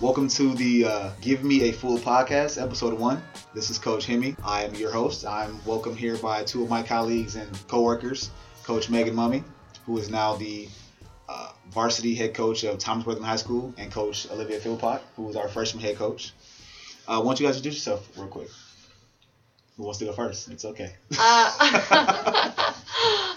Welcome to the uh, Give Me a Fool podcast, episode one. This is Coach Hemi. I am your host. I'm welcome here by two of my colleagues and coworkers, Coach Megan Mummey, who is now the uh, varsity head coach of Thomas High School, and Coach Olivia Phinot, who is our freshman head coach. Uh, why don't you guys introduce yourself real quick? Who wants to go first? It's okay. Uh,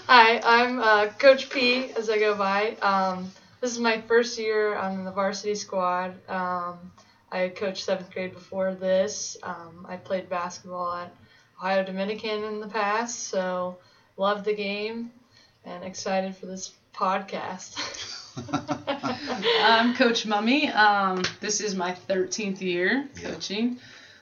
hi, I'm uh, Coach P, as I go by. Um, this is my first year on the varsity squad. Um, I coached seventh grade before this. Um, I played basketball at Ohio Dominican in the past, so love the game and excited for this podcast. I'm Coach Mummey. Um, this is my 13th year Yeah. coaching.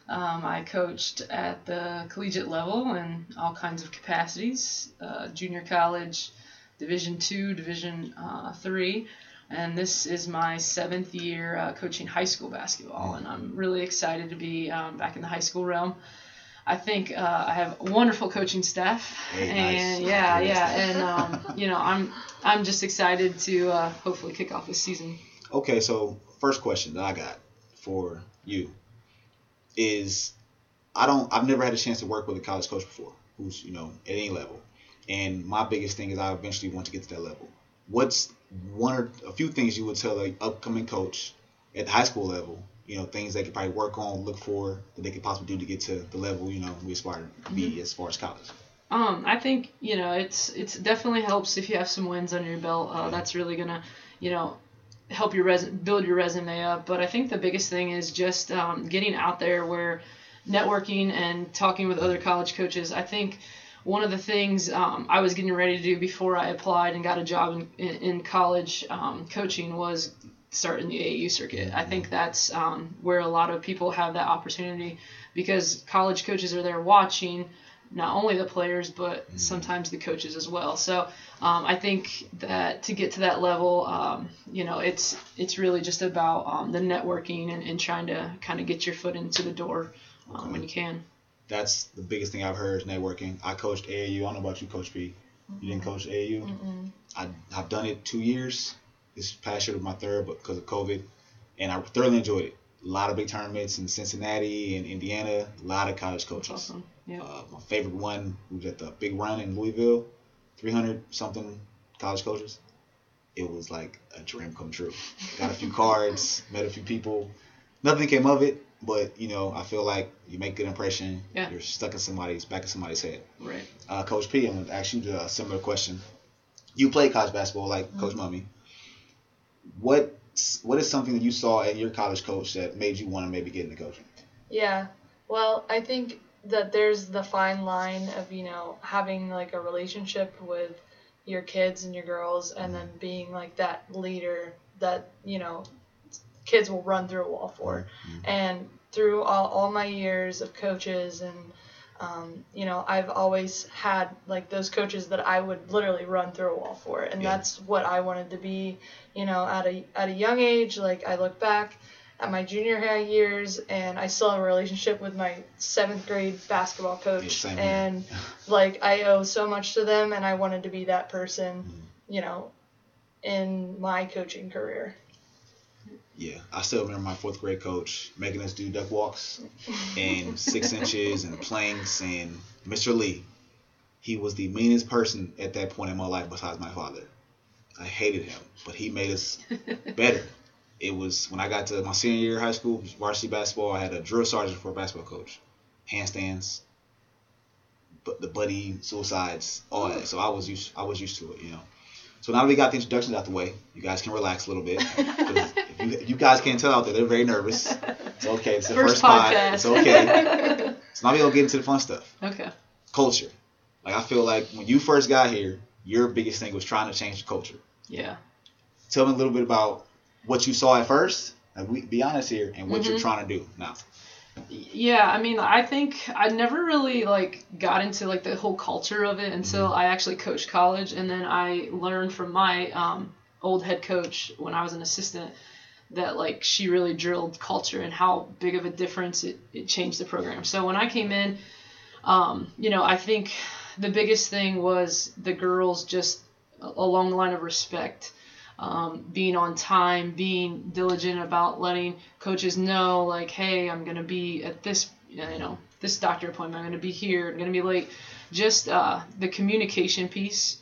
Um, I coached at the collegiate level in all kinds of capacities, uh, junior college, Division two, Division uh, three, and this is my seventh year uh, coaching high school basketball, and I'm really excited to be um, back in the high school realm. I think uh, I have a wonderful coaching staff, Hey, and nice. yeah, Very yeah, and um, you know I'm I'm just excited to uh, hopefully kick off this season. Okay, so first question that I got for you is I don't I've never had a chance to work with a college coach before who's, you know, at any level. And my biggest thing is I eventually want to get to that level. What's one or a few things you would tell an upcoming coach at the high school level, you know, things they could probably work on, look for that they could possibly do to get to the level, you know, we aspire to be as far as college. Um, I think you know it's it's definitely helps if you have some wins under your belt. Uh, that's really gonna, you know, help your res- build your resume up. But I think the biggest thing is just um, getting out there where networking and talking with other college coaches. I think one of the things um, I was getting ready to do before I applied and got a job in, in, in college um, coaching was start in the AAU circuit. I think that's um, where a lot of people have that opportunity because college coaches are there watching not only the players but sometimes the coaches as well. So um, I think that to get to that level, um, you know, it's it's really just about um, the networking and, and trying to kind of get your foot into the door um, when you can. That's the biggest thing I've heard is networking. I coached AAU. I don't know about you, Coach B. You didn't coach AAU? Mm-mm. I, I've done it two years. This past year was my third, but because of COVID, and I thoroughly enjoyed it. A lot of big tournaments in Cincinnati and Indiana. A lot of college coaches. Awesome. Yeah. Uh, my favorite one was at the big run in Louisville, 300 something college coaches. It was like a dream come true. Got a few cards, met a few people. Nothing came of it, but you know, I feel like you make good impression. Yeah. You're stuck in somebody's back in somebody's head. Right. Uh, Coach P, I'm gonna ask you a similar question. You played college basketball like Coach Mummey. What what is something that you saw at your college coach that made you want to maybe get into coaching? Yeah. Well, I think that there's the fine line of, you know, having like a relationship with your kids and your girls and then being like that leader that, you know, kids will run through a wall for. And through all, all my years of coaches and um, you know, I've always had like those coaches that I would literally run through a wall for, and Yeah. that's what I wanted to be. You know, at a at a young age, like I look back at my junior high years, and I still have a relationship with my seventh grade basketball coach, and like I owe so much to them, and I wanted to be that person, you know, in my coaching career. Yeah, I still remember my fourth grade coach making us do duck walks and six inches and planks and Mr. Lee. He was the meanest person at that point in my life besides my father. I hated him, but he made us better. It was when I got to my senior year of high school, varsity basketball, I had a drill sergeant for a basketball coach. Handstands, but the buddy suicides, all that. So I was used I was used to it, you know. So now that we got the introductions out the way, you guys can relax a little bit. if you, if you guys can't tell out there, they're very nervous. It's okay. It's the First first, pod. It's okay. So now we gonna get into the fun stuff. Okay. Culture. Like I feel like when you first got here, your biggest thing was trying to change the culture. Yeah. Tell me a little bit about what you saw at first. And we be honest here, and what you're Mhm. trying to do now. Yeah, I mean, I think I never really like got into like the whole culture of it until I actually coached college, and then I learned from my um, old head coach when I was an assistant that like she really drilled culture and how big of a difference it, it changed the program. So when I came in, um, you know, I think the biggest thing was the girls just along the line of respect. Um, being on time, being diligent about letting coaches know, like, hey, I'm gonna be at this, you know, this doctor appointment. I'm gonna be here. I'm gonna be late. Just uh, the communication piece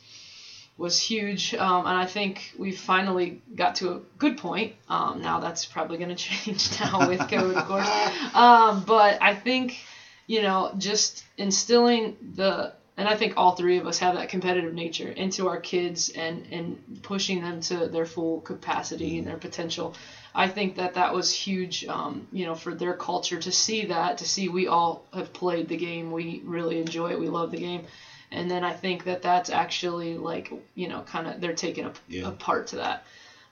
was huge, um, and I think we finally got to a good point. Um, now that's probably going to change now with COVID, of course. Um, but I think, you know, just instilling the, and I think all three of us have that competitive nature into our kids and and pushing them to their full capacity and their potential. I think that that was huge, um, you know, for their culture to see that, to see we all have played the game, we really enjoy it, we love the game and then I think that that's actually like you know kind of they're taking a, Yeah. a part to that.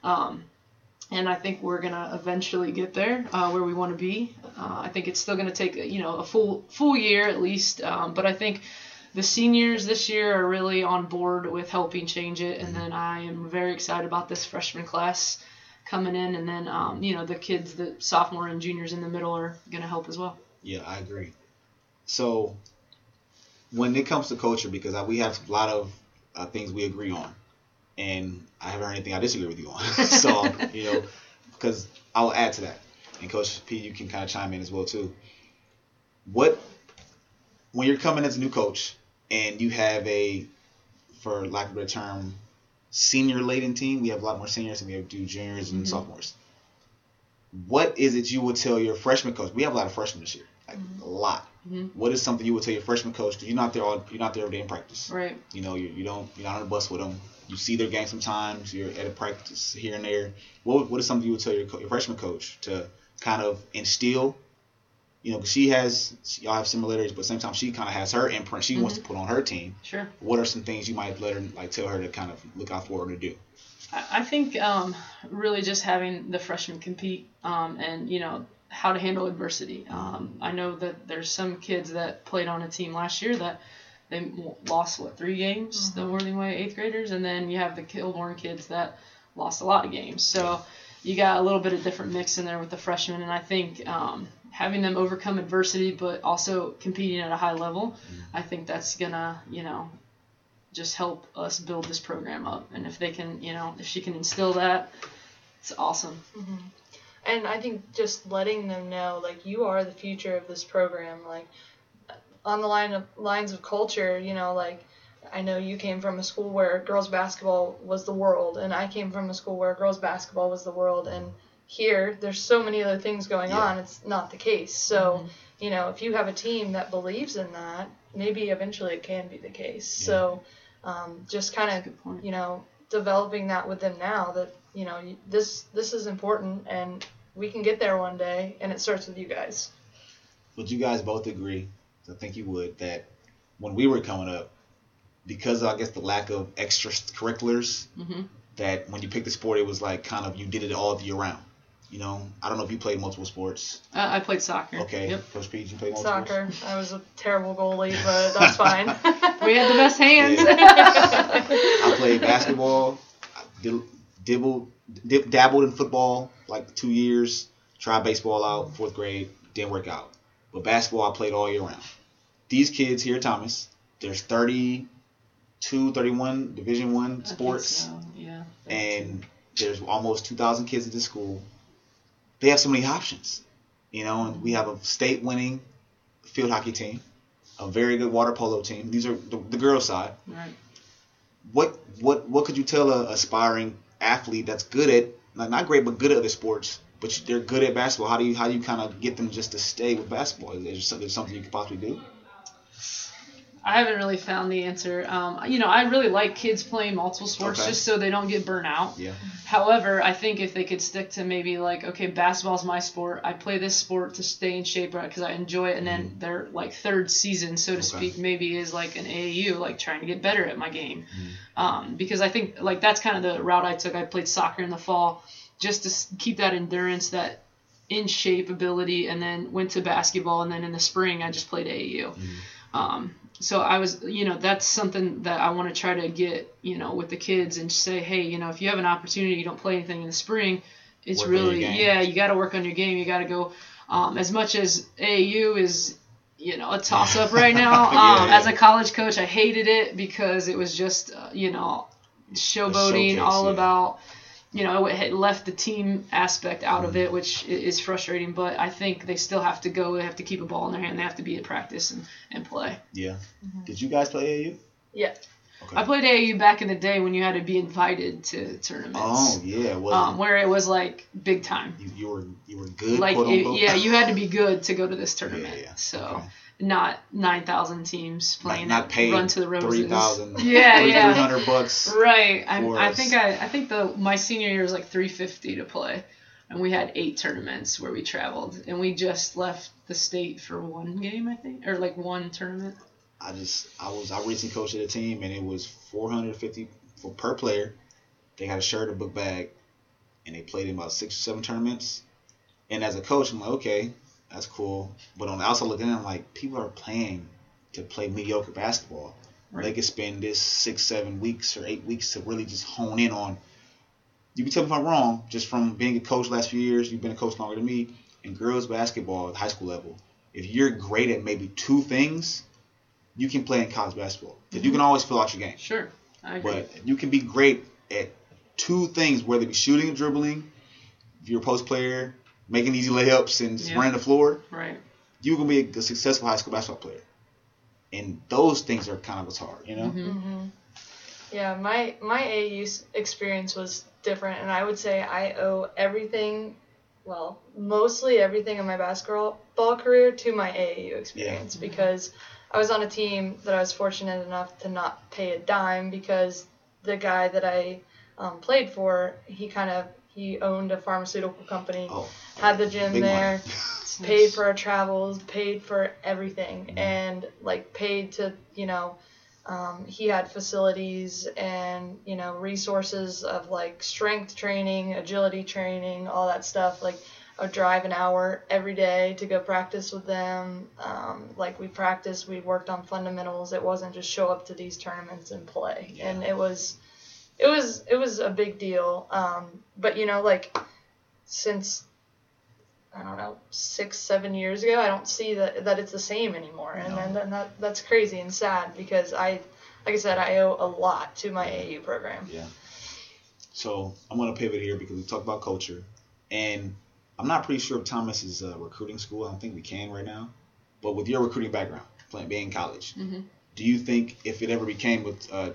Um, and I think we're gonna eventually get there uh, where we want to be. Uh, I think it's still gonna take you know a full full year at least, um, but I think the seniors this year are really on board with helping change it, and then I am very excited about this freshman class coming in, and then um, you know the kids, the sophomore and juniors in the middle are gonna help as well. Yeah, I agree. So when it comes to culture, because I, we have a lot of uh, things we agree on, and I haven't heard anything I disagree with you on. so you know, because I'll add to that, and Coach P, you can kind of chime in as well too. What when you're coming as a new coach and you have a, for lack of a better term, senior laden team. We have a lot more seniors and we have do juniors and Mhm. sophomores. What is it you would tell your freshman coach? We have a lot of freshmen this year, like a lot. Mhm. What is something you would tell your freshman coach? Because you're not there all, you're not there every day in practice. Right. You know, you, you don't you're not on the bus with them. You see their game sometimes. You're at a practice here and there. What what is something you would tell your, co- your freshman coach to kind of instill? You know, she has y'all have similarities, but at the same time she kind of has her imprint she wants to put on her team. Sure. What are some things you might let her like tell her to kind of look out for or to do? I I think um, really just having the freshmen compete um, and you know how to handle adversity. Um, I know that there's some kids that played on a team last year that they lost what three games, the Worthingway eighth graders, and then you have the Kilbourne kids that lost a lot of games. So you got a little bit of different mix in there with the freshmen, and I think um, having them overcome adversity, but also competing at a high level, mm-hmm. I think that's gonna you know just help us build this program up. And if they can, you know, if she can instill that, it's awesome. Mm-hmm. And I think just letting them know, like, you are the future of this program. Like, on the line of lines of culture, you know, like, I know you came from a school where girls basketball was the world, and I came from a school where girls basketball was the world. And here, there's so many other things going Yeah. on. It's not the case. So, you know, if you have a team that believes in that, maybe eventually it can be the case. So, um, just kind of you know developing that with them now that you know this this is important and we can get there one day and it starts with you guys Would you guys both agree? I think you would that when we were coming up, because I guess the lack of extracurriculars, hmm that when you picked the sport, it was like kind of you did it all year round. You know, I don't know if you played multiple sports. I, I played soccer. Okay, Yep. Coach Pete, you played multiple soccer i was a terrible goalie but that's fine We had the best hands. I played basketball. I did, dibbled, dib, dabbled in football like two years. Tried baseball out fourth grade. Didn't work out. But basketball I played all year round. These kids here Thomas, there's 32, 31 Division One I think sports, so, Yeah. and there's almost 2,000 kids at this school. They have so many options, you know. And we have a state-winning field hockey team, a very good water polo team. These are the, the girls' side Right. what what what could you tell a aspiring athlete that's good at like not great but good at other sports but they're good at basketball how do you how do you kind of get them just to stay with basketball is there something, something you could possibly do I haven't really found the answer. Um, you know, I really like kids playing multiple sports Okay. just so they don't get burnt out. yeah However, I think if they could stick to maybe like, okay, basketball's my sport. I play this sport to stay in shape because I enjoy it, and then their like third season, so to Mm-hmm. Okay. speak, maybe is like an AAU, like trying to get better at my game. Mm-hmm. Um, because I think like that's kind of the route I took. I played soccer in the fall just to keep that endurance, that in shape ability, and then went to basketball, and then in the spring I just played AAU. Um, so I was, you know, that's something that I want to try to get, you know, with the kids and say, hey, you know, if you have an opportunity, you don't play anything in the spring, it's Work really, yeah, you got to work on your game. You got to go. Um, as much as AU is, you know, a toss up right now. Um, Yeah, yeah. As a college coach, I hated it because it was just, uh, you know, showboating, showcase, all yeah. about you know, it left the team aspect out of it, which is frustrating. But I think they still have to go. They have to keep a ball in their hand. They have to be at practice and, and play. Yeah. Did you guys play AAU? Yeah. Okay. I played AAU back in the day when you had to be invited to tournaments. Oh yeah, was um, where it was like big time. you, you were you were good. Like quote it- yeah, you had to be good to go to this tournament. Yeah, yeah. So Okay. Not nine thousand teams playing. not at paid Run to the Roses. three thousand. Yeah, yeah. Three hundred bucks. Right. I, I think I, I think the my senior year was like 350 to play, and we had eight tournaments where we traveled, and we just left the state for one game, I think, or like one tournament. I just I was I recently coached a team and it was four hundred fifty for per player. They had a shirt, a book bag, and they played in about six or seven tournaments. And as a coach, I'm like, okay, that's cool. But on the outside looking in, I'm like, people are playing to play mediocre basketball. They could spend this six, seven weeks or eight weeks to really just hone in on. You can tell me if I'm wrong. Just from being a coach last few years, you've been a coach longer than me. In girls basketball at high school level, if you're great at maybe two things, you can play in college basketball. 'Cause You mm-hmm. can always fill out your game. Sure. I agree. But you can be great at two things, whether it be shooting and dribbling, if you're a post player, making easy layups and just Yeah. running the floor, right. You're gonna be a, successful high school basketball player. And those things are kind of what's hard, you know? Mhm. hmm Yeah, my my AAU s- experience was different, and I would say I owe everything, well, mostly everything in my basketball career to my AAU experience because I was on a team that I was fortunate enough to not pay a dime because the guy that I um, played for, he kind of he owned a pharmaceutical company, Oh, had the gym big there paid for our travels, paid for everything, and like paid to you know, um, he had facilities and you know resources of like strength training, agility training, all that stuff. Like I would drive an hour every day to go practice with them. Um, like we practiced, we worked on fundamentals. It wasn't just show up to these tournaments and play, Yeah. and it was. It was it was a big deal, um, but you know, like since I don't know, six, seven years ago, I don't see that that it's the same anymore, and No. then then that that's crazy and sad because I, like I said, I owe a lot to my AU program. Yeah. So I'm gonna pivot here because we talked about culture, and I'm not pretty sure if Thomas is a recruiting school. I don't think we can right now. But with your recruiting background, playing being in college, Mhm. do you think if it ever became with uh,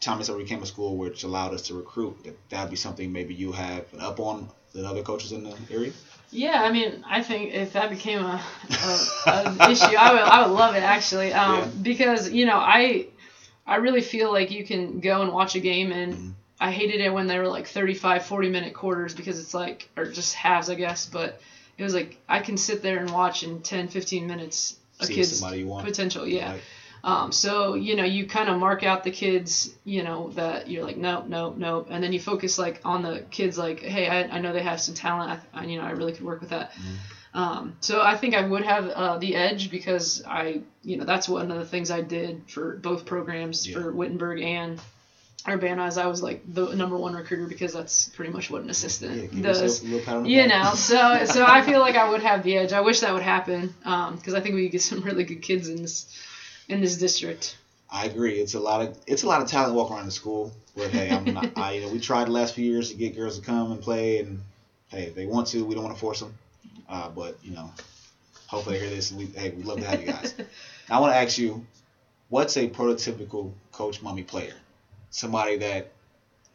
Thomas ever became a school which allowed us to recruit, that that'd be something maybe you have an up on than other coaches in the area? Yeah, I mean, I think if that became a, an issue, I would I would love it actually, um, Yeah. because you know I I really feel like you can go and watch a game and Mhm. I hated it when they were like 35, 40 minute quarters because it's like or just halves I guess, but it was like I can sit there and watch in 10, 15 minutes a See kid's somebody you want. potential. Yeah. Like, Um, so you know, you kind of mark out the kids, you know, that you're like, nope, nope, nope, and then you focus like on the kids, like, hey, I, I know they have some talent, I, I, you know, I really could work with that. Um, so I think I would have uh, the edge because I, you know, that's one of the things I did for both programs Yeah. for Wittenberg and Urbana. Is I was like the number one recruiter because that's pretty much what an assistant yeah, does yourself a little pat on the you know so so i feel like i would have the edge i wish that would happen because i think we could get some really good kids in this in this district I agree. It's a lot of it's a lot of talent walking around the school. But hey, I'm not. I you know we tried the last few years to get girls to come and play, and hey, if they want to, we don't want to force them. Uh, but you know, hopefully they hear this, and we hey, we'd love to have you guys. I want to ask you, what's a prototypical coach Mummey player? Somebody that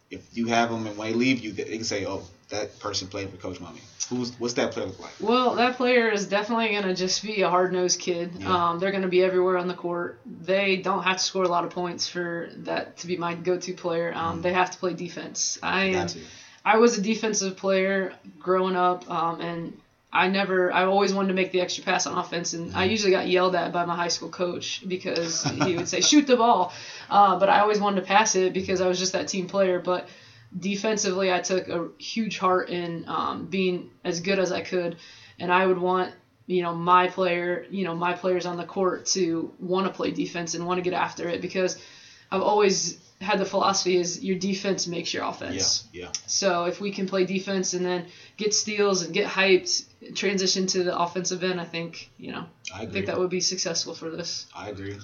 if you have them and when they leave you, they can say, oh, that person played for Coach Mummey. Who's what's that player look like? well that player is definitely going to just be a hard-nosed kid Yeah. um, they're going to be everywhere on the court they don't have to score a lot of points for that to be my go-to player um, Mhm. they have to play defense i am to. I was a defensive player growing up, um, and I never, I always wanted to make the extra pass on offense, and I Mhm. usually got yelled at by my high school coach because he would say, shoot the ball. Uh, but I always wanted to pass it because I was just that team player. But defensively, I took a huge heart in um, being as good as I could, and I would want, you know, my player, you know, my players on the court to want to play defense and want to get after it because I've always had the philosophy is your defense makes your offense. yeah. So if we can play defense and then get steals and get hyped, transition to the offensive end, I think you know I I think that would be successful for this. I agree.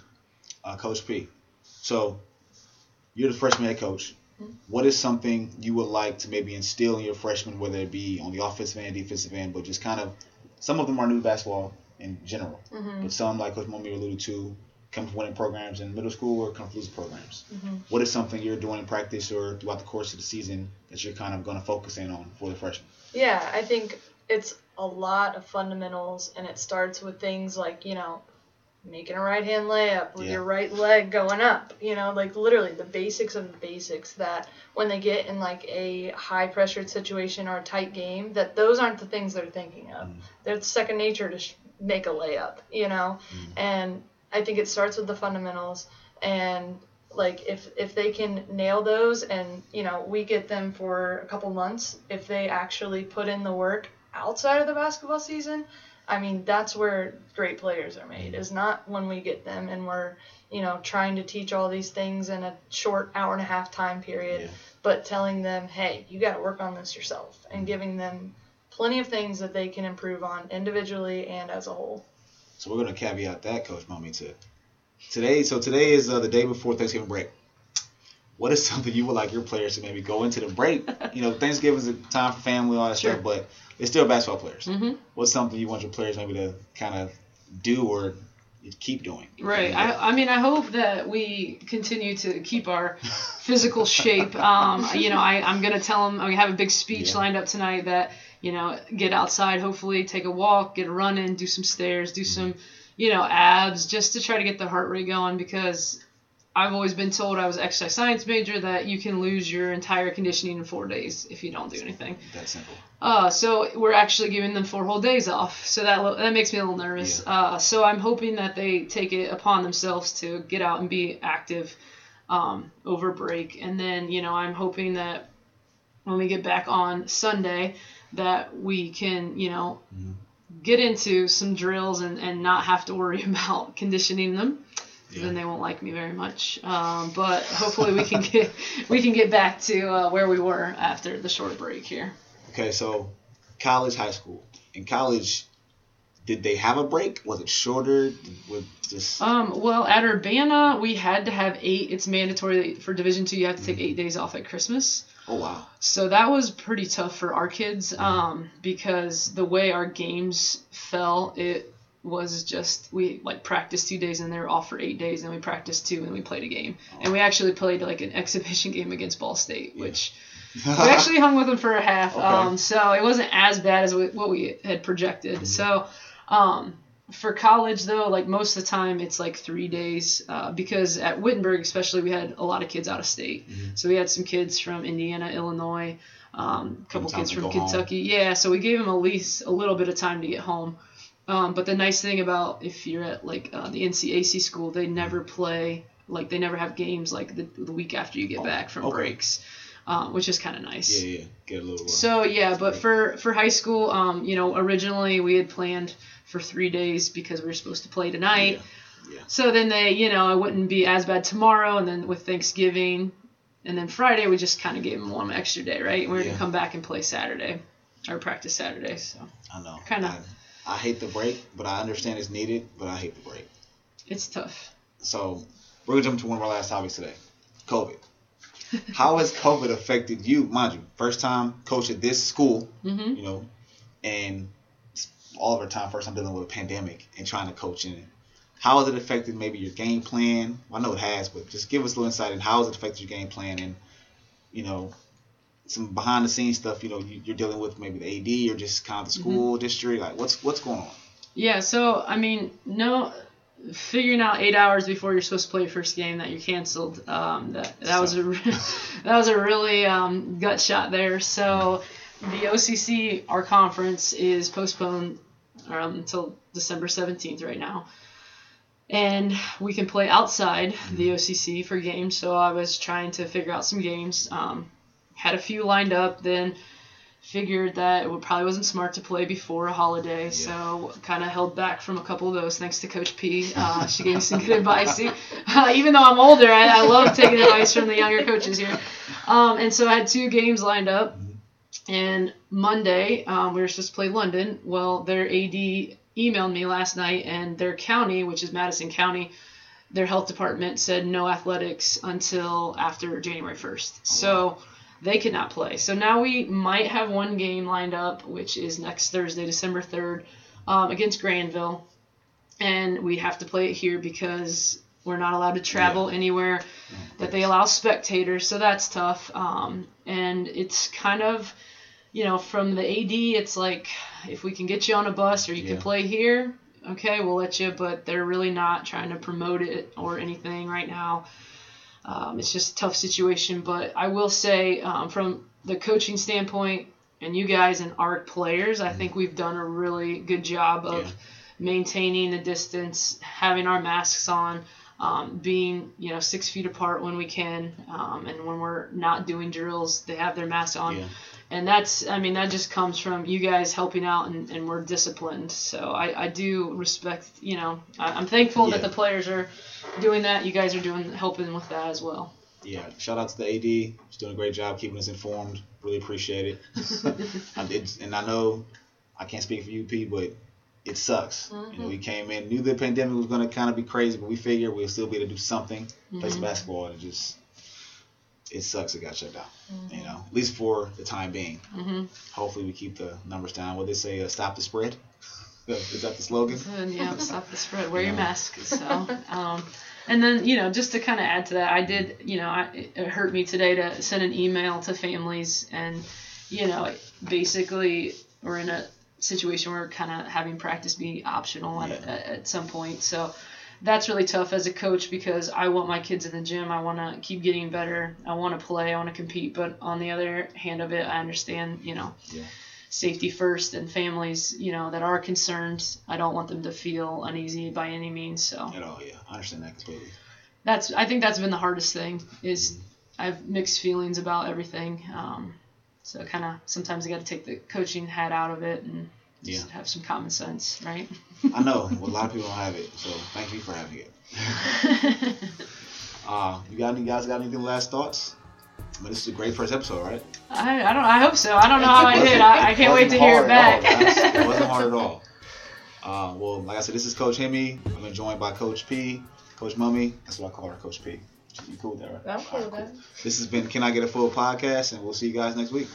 Uh, coach P. So, you're the freshman head coach. What is something you would like to maybe instill in your freshmen, whether it be on the offensive end, defensive end, but just kind of some of them are new to basketball in general, Mm-hmm. but some like Coach Mummey alluded to come from winning programs in middle school or come from losing programs. Mhm. What is something you're doing in practice or throughout the course of the season that you're kind of going to focus in on for the freshmen? Yeah, I think it's a lot of fundamentals, and it starts with things like, you know, making a right hand layup with Yeah. your right leg going up, you know, like literally the basics of the basics that when they get in like a high pressured situation or a tight game, that those aren't the things they're thinking of. Mm. They're second nature to sh- make a layup, you know, Mm. and I think it starts with the fundamentals and like if if they can nail those and you know we get them for a couple months if they actually put in the work outside of the basketball season i mean that's where great players are made is not when we get them and we're you know trying to teach all these things in a short hour and a half time period Yeah. but telling them hey you got to work on this yourself and giving them plenty of things that they can improve on individually and as a whole So we're going to caveat that, Coach Mummey, to today. So today is uh, the day before Thanksgiving break. What is something you would like your players to maybe go into the break? You know, Thanksgiving is a time for family, all that Sure. stuff, but they're still basketball players. Mm-hmm. What's something you want your players maybe to kind of do or keep doing? Right. I, I mean, I hope that we continue to keep our physical shape. Um, you know, I, I'm going to tell them, I have a big speech Yeah. lined up tonight that, you know, get outside, hopefully take a walk, get a run in, do some stairs, do some, you know, abs, just to try to get the heart rate going because I've always been told I was exercise science major that you can lose your entire conditioning in four days if you don't do anything. That simple. Uh, so we're actually giving them four whole days off. So that lo- that makes me a little nervous. Uh, so I'm hoping that they take it upon themselves to get out and be active um, over break. And then you know I'm hoping that when we get back on Sunday that we can you know Mhm. get into some drills and, and not have to worry about conditioning them. Yeah. Then they won't like me very much. Um, but hopefully we can get we can get back to uh, where we were after the short break here. Okay, so college, high school. In college, did they have a break? Was it shorter? Was just Um, well, at Urbana, we had to have eight. It's mandatory for Division Two. You have to take eight days off at Christmas. oh wow, So that was pretty tough for our kids um, because the way our games fell, it was just we like practiced two days and they were off for eight days, and we practiced two and we played a game, and we actually played like an exhibition game against Ball State, which we actually hung with them for a half. Okay. Um, so it wasn't as bad as we, what we had projected. So um, for college though, like most of the time it's like three days uh, because at Wittenberg especially we had a lot of kids out of state. Mhm. So we had some kids from Indiana, Illinois, um, a couple kids from go home. Kentucky. Yeah, so we gave them at least a little bit of time to get home. Um, but the nice thing about if you're at like uh, the NCAC school, they never play like they never have games like the, the week after you get Oh, back from okay. breaks, um, which is kind of nice. yeah, yeah, get a little. Uh, So yeah, but for for high school, um, you know, originally we had planned for three days because we were supposed to play tonight. Yeah, yeah. So then they, you know, it wouldn't be as bad tomorrow, and then with Thanksgiving, and then Friday we just kind of gave them one extra day, right? And we're Yeah. gonna come back and play Saturday, or practice Saturday. So I know. Kinda. I, I hate the break, but I understand it's needed. But I hate the break. it's tough. So we're gonna jump to one of our last topics today, COVID. How has COVID affected you? Mind you, first time coach at this school, hmm you know, and all of our time first time dealing with a pandemic and trying to coach in it. How has it affected maybe your game plan? Well, I know it has, but just give us a little insight in how has it affected your game plan and, you know, some behind the scenes stuff. You know, you, you're dealing with maybe the AD or just kind of the school district. Like, what's what's going on? Yeah. So I mean, no. Figuring out eight hours before you're supposed to play your first game that you're canceled. Um, that that was a that was a really um, gut shot there. So the OCC, our conference, is postponed um, until December 17th right now. And we can play outside the OCC for games. So I was trying to figure out some games. Um, had a few lined up, then figured that it probably wasn't smart to play before a holiday. So kind of held back from a couple of those thanks to Coach P. Uh, she gave me some good advice. Uh, even though I'm older, I, I love taking advice from the younger coaches here. Um, and so I had two games lined up. And Monday, um, we were supposed to play London. Well, their AD emailed me last night, and their county, which is Madison County, their health department said no athletics until after January 1st. So they could not play. So now we might have one game lined up, which is next Thursday, December 3rd, um, against Granville. And we have to play it here because we're not allowed to travel anywhere that they allow spectators. So that's tough. Um, and it's kind of, you know, from the AD, it's like if we can get you on a bus or you Yeah. can play here, okay, we'll let you. But they're really not trying to promote it or anything right now. Um, it's just a tough situation. But I will say, um, from the coaching standpoint, and you guys and our players, I think we've done a really good job of Yeah. maintaining the distance, having our masks on, um, being you know six feet apart when we can, um, and when we're not doing drills, they have their masks on. Yeah. And that's, I mean, that just comes from you guys helping out and, and we're disciplined. So I, I do respect, you know, I, I'm thankful that the players are doing that. You guys are doing, helping with that as well. Yeah, shout out to the AD. He's doing a great job keeping us informed. Really appreciate it. And I know I can't speak for UP, but it sucks. You know, mm-hmm. we came in, knew the pandemic was going to kind of be crazy, but we figured we'll still be able to do something, play some mm-hmm. basketball, and just it sucks. It got shut down. You know, at least for the time being. hmm Hopefully, we keep the numbers down. What they say, uh, stop the spread. Is that the slogan? Yeah, stop the spread. Wear your mask. So, um, and then you know, just to kind of add to that, I did, you know, I, it hurt me today to send an email to families, and you know, basically we're in a situation where we're kind of having practice be optional at, Yeah. at, at some point. So. That's really tough as a coach because I want my kids in the gym. I want to keep getting better. I want to play. I want to compete. But on the other hand of it, I understand, you know, Yeah. safety first and families, you know, that are concerned. I don't want them to feel uneasy by any means. So At all, yeah. I understand that completely. that's I think that's been the hardest thing is I have mixed feelings about everything. Um, so kind of sometimes I got to take the coaching hat out of it and just have some common sense, right? I know. Well, a lot of people don't have it, so thank you for having it. Uh, you got any guys got anything last thoughts? I mean, this is a great first episode, right? I, I don't I hope so. I don't know how I did. I, I can't wait to hear it at all, back. it wasn't hard at all. Uh, well, like I said, this is Coach Hemi. I'm joined by Coach P, Coach Mummey. That's what I call her, Coach P. You cool with that, right? I'm cool with All right, that. This has been Can I Get a Full Podcast, and we'll see you guys next week.